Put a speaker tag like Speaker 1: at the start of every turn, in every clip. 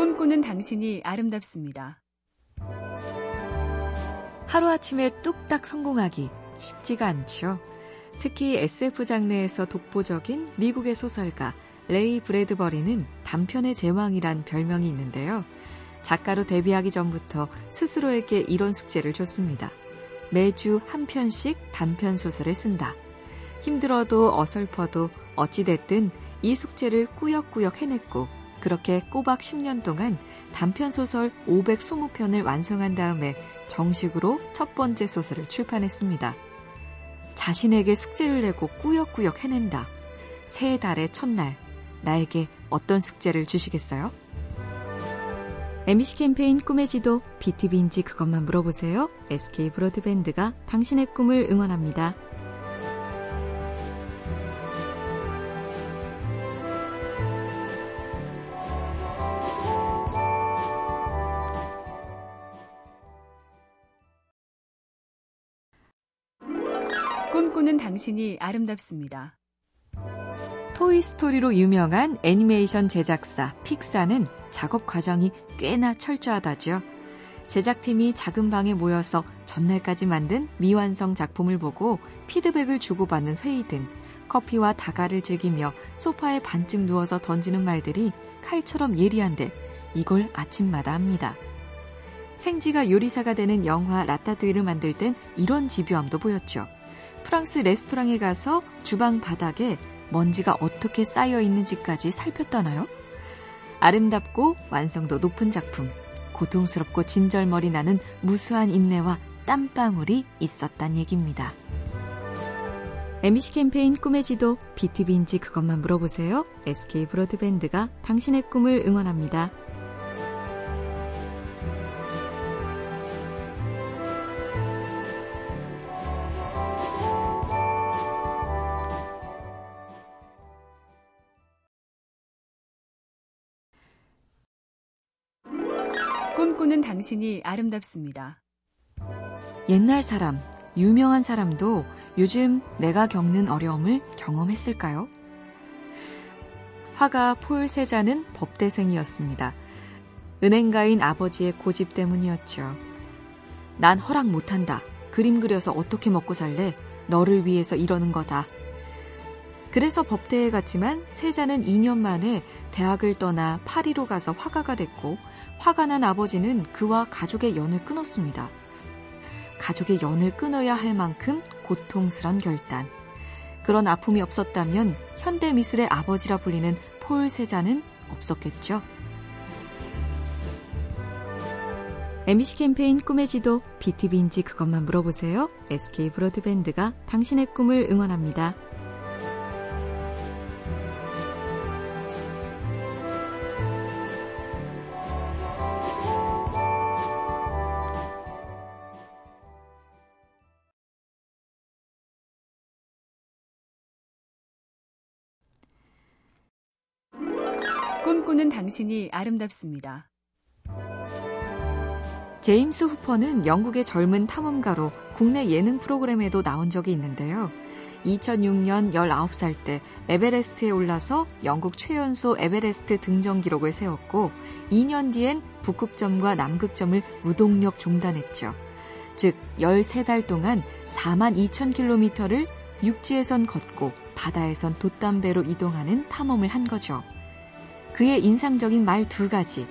Speaker 1: 꿈꾸는 당신이 아름답습니다.
Speaker 2: 하루아침에 뚝딱 성공하기 쉽지가 않죠. 특히 SF 장르에서 독보적인 미국의 소설가 레이 브래드버리는 단편의 제왕이란 별명이 있는데요. 작가로 데뷔하기 전부터 스스로에게 이런 숙제를 줬습니다. 매주 한 편씩 단편 소설을 쓴다. 힘들어도 어설퍼도 어찌됐든 이 숙제를 꾸역꾸역 해냈고 그렇게 꼬박 10년 동안 단편 소설 520편을 완성한 다음에 정식으로 첫 번째 소설을 출판했습니다. 자신에게 숙제를 내고 꾸역꾸역 해낸다. 새 달의 첫날, 나에게 어떤 숙제를 주시겠어요? MBC 캠페인 꿈의 지도, BTV인지 그것만 물어보세요. SK 브로드밴드가 당신의 꿈을 응원합니다.
Speaker 1: 꿈꾸는 당신이 아름답습니다.
Speaker 2: 토이스토리로 유명한 애니메이션 제작사 픽사는 작업 과정이 꽤나 철저하다죠. 제작팀이 작은 방에 모여서 전날까지 만든 미완성 작품을 보고 피드백을 주고받는 회의 등 커피와 다가를 즐기며 소파에 반쯤 누워서 던지는 말들이 칼처럼 예리한데 이걸 아침마다 합니다. 생지가 요리사가 되는 영화 라따뚜이를 만들 땐 이런 집요함도 보였죠. 프랑스 레스토랑에 가서 주방 바닥에 먼지가 어떻게 쌓여 있는지까지 살폈다나요? 아름답고 완성도 높은 작품, 고통스럽고 진절머리 나는 무수한 인내와 땀방울이 있었단 얘기입니다. MBC 캠페인 꿈의 지도, BTV인지 그것만 물어보세요. SK 브로드밴드가 당신의 꿈을 응원합니다.
Speaker 1: 꿈꾸는 당신이 아름답습니다.
Speaker 2: 옛날 사람, 유명한 사람도 요즘 내가 겪는 어려움을 경험했을까요? 화가 폴 세자는 법대생이었습니다. 은행가인 아버지의 고집 때문이었죠. 난 허락 못한다. 그림 그려서 어떻게 먹고 살래? 너를 위해서 이러는 거다. 그래서 법대에 갔지만 세자는 2년 만에 대학을 떠나 파리로 가서 화가가 됐고 화가 난 아버지는 그와 가족의 연을 끊었습니다. 가족의 연을 끊어야 할 만큼 고통스런 결단. 그런 아픔이 없었다면 현대 미술의 아버지라 불리는 폴 세자는 없었겠죠. MBC 캠페인 꿈의 지도, BTV인지 그것만 물어보세요. SK 브로드밴드가 당신의 꿈을 응원합니다.
Speaker 1: 꿈꾸는 당신이 아름답습니다.
Speaker 2: 제임스 후퍼는 영국의 젊은 탐험가로 국내 예능 프로그램에도 나온 적이 있는데요. 2006년 19살 때 에베레스트에 올라서 영국 최연소 에베레스트 등정 기록을 세웠고 2년 뒤엔 북극점과 남극점을 무동력 종단했죠. 즉 13달 동안 4만 2천 킬로미터를 육지에선 걷고 바다에선 돛단배로 이동하는 탐험을 한 거죠. 그의 인상적인 말 두 가지.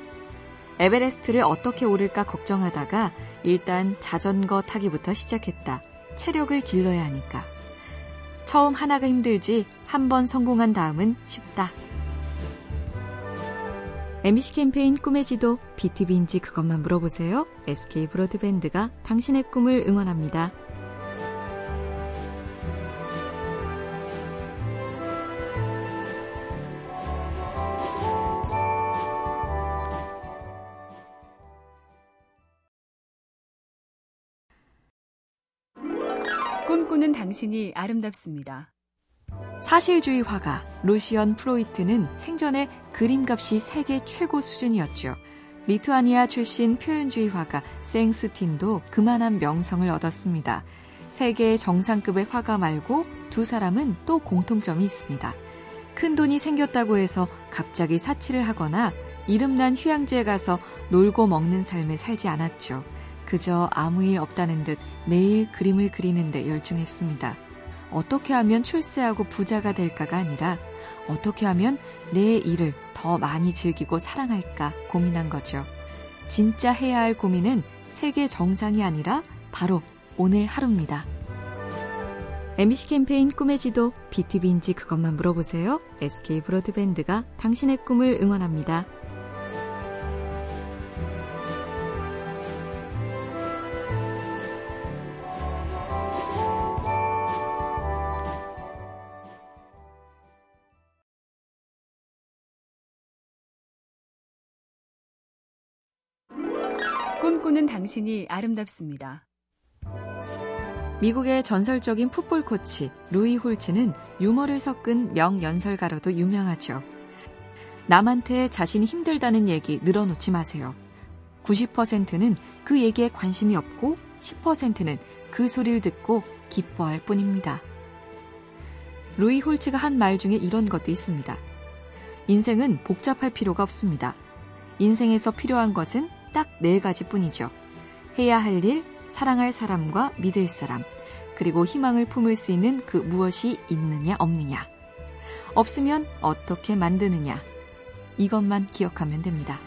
Speaker 2: 에베레스트를 어떻게 오를까 걱정하다가 일단 자전거 타기부터 시작했다. 체력을 길러야 하니까. 처음 하나가 힘들지 한 번 성공한 다음은 쉽다. MBC 캠페인 꿈의 지도, BTV인지 그것만 물어보세요. SK 브로드밴드가 당신의 꿈을 응원합니다.
Speaker 1: 꿈꾸는 당신이 아름답습니다.
Speaker 2: 사실주의 화가 루시언 프로이트는 생전에 그림값이 세계 최고 수준이었죠. 리투아니아 출신 표현주의 화가 생수틴도 그만한 명성을 얻었습니다. 세계 정상급의 화가 말고 두 사람은 또 공통점이 있습니다. 큰 돈이 생겼다고 해서 갑자기 사치를 하거나 이름난 휴양지에 가서 놀고 먹는 삶에 살지 않았죠. 그저 아무 일 없다는 듯 매일 그림을 그리는데 열중했습니다. 어떻게 하면 출세하고 부자가 될까가 아니라 어떻게 하면 내 일을 더 많이 즐기고 사랑할까 고민한 거죠. 진짜 해야 할 고민은 세계 정상이 아니라 바로 오늘 하루입니다. MBC 캠페인 꿈의 지도 BTV인지 그것만 물어보세요. SK 브로드밴드가 당신의 꿈을 응원합니다.
Speaker 1: 꿈꾸는 당신이 아름답습니다.
Speaker 2: 미국의 전설적인 풋볼 코치 루이 홀츠는 유머를 섞은 명연설가로도 유명하죠. 남한테 자신이 힘들다는 얘기 늘어놓지 마세요. 90%는 그 얘기에 관심이 없고 10%는 그 소리를 듣고 기뻐할 뿐입니다. 루이 홀츠가 한 말 중에 이런 것도 있습니다. 인생은 복잡할 필요가 없습니다. 인생에서 필요한 것은 딱 네 가지 뿐이죠. 해야 할 일, 사랑할 사람과 믿을 사람, 그리고 희망을 품을 수 있는 그 무엇이 있느냐, 없느냐. 없으면 어떻게 만드느냐. 이것만 기억하면 됩니다.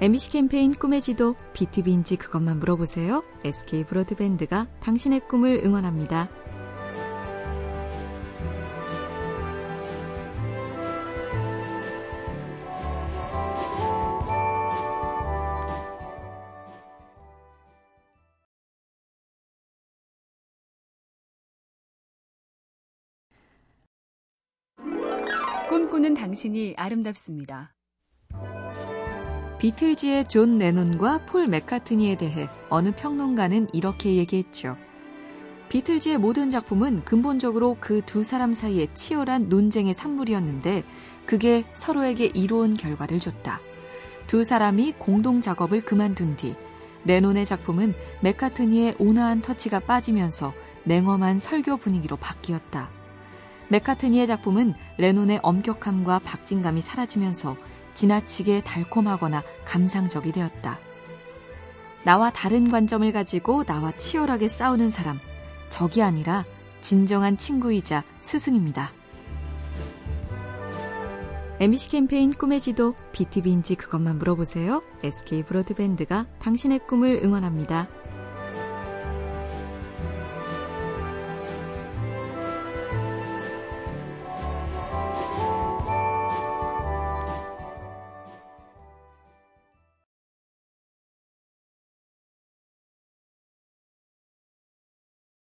Speaker 2: MBC 캠페인 꿈의 지도, BTV인지 그것만 물어보세요. SK 브로드밴드가 당신의 꿈을 응원합니다.
Speaker 1: 꿈꾸는 당신이 아름답습니다.
Speaker 2: 비틀즈의 존 레논과 폴 맥카트니에 대해 어느 평론가는 이렇게 얘기했죠. 비틀즈의 모든 작품은 근본적으로 그 두 사람 사이의 치열한 논쟁의 산물이었는데 그게 서로에게 이로운 결과를 줬다. 두 사람이 공동 작업을 그만둔 뒤 레논의 작품은 맥카트니의 온화한 터치가 빠지면서 냉엄한 설교 분위기로 바뀌었다. 맥카트니의 작품은 레논의 엄격함과 박진감이 사라지면서 지나치게 달콤하거나 감상적이 되었다. 나와 다른 관점을 가지고 나와 치열하게 싸우는 사람, 적이 아니라 진정한 친구이자 스승입니다. MBC 캠페인 꿈의 지도, BTV인지 그것만 물어보세요. SK 브로드밴드가 당신의 꿈을 응원합니다.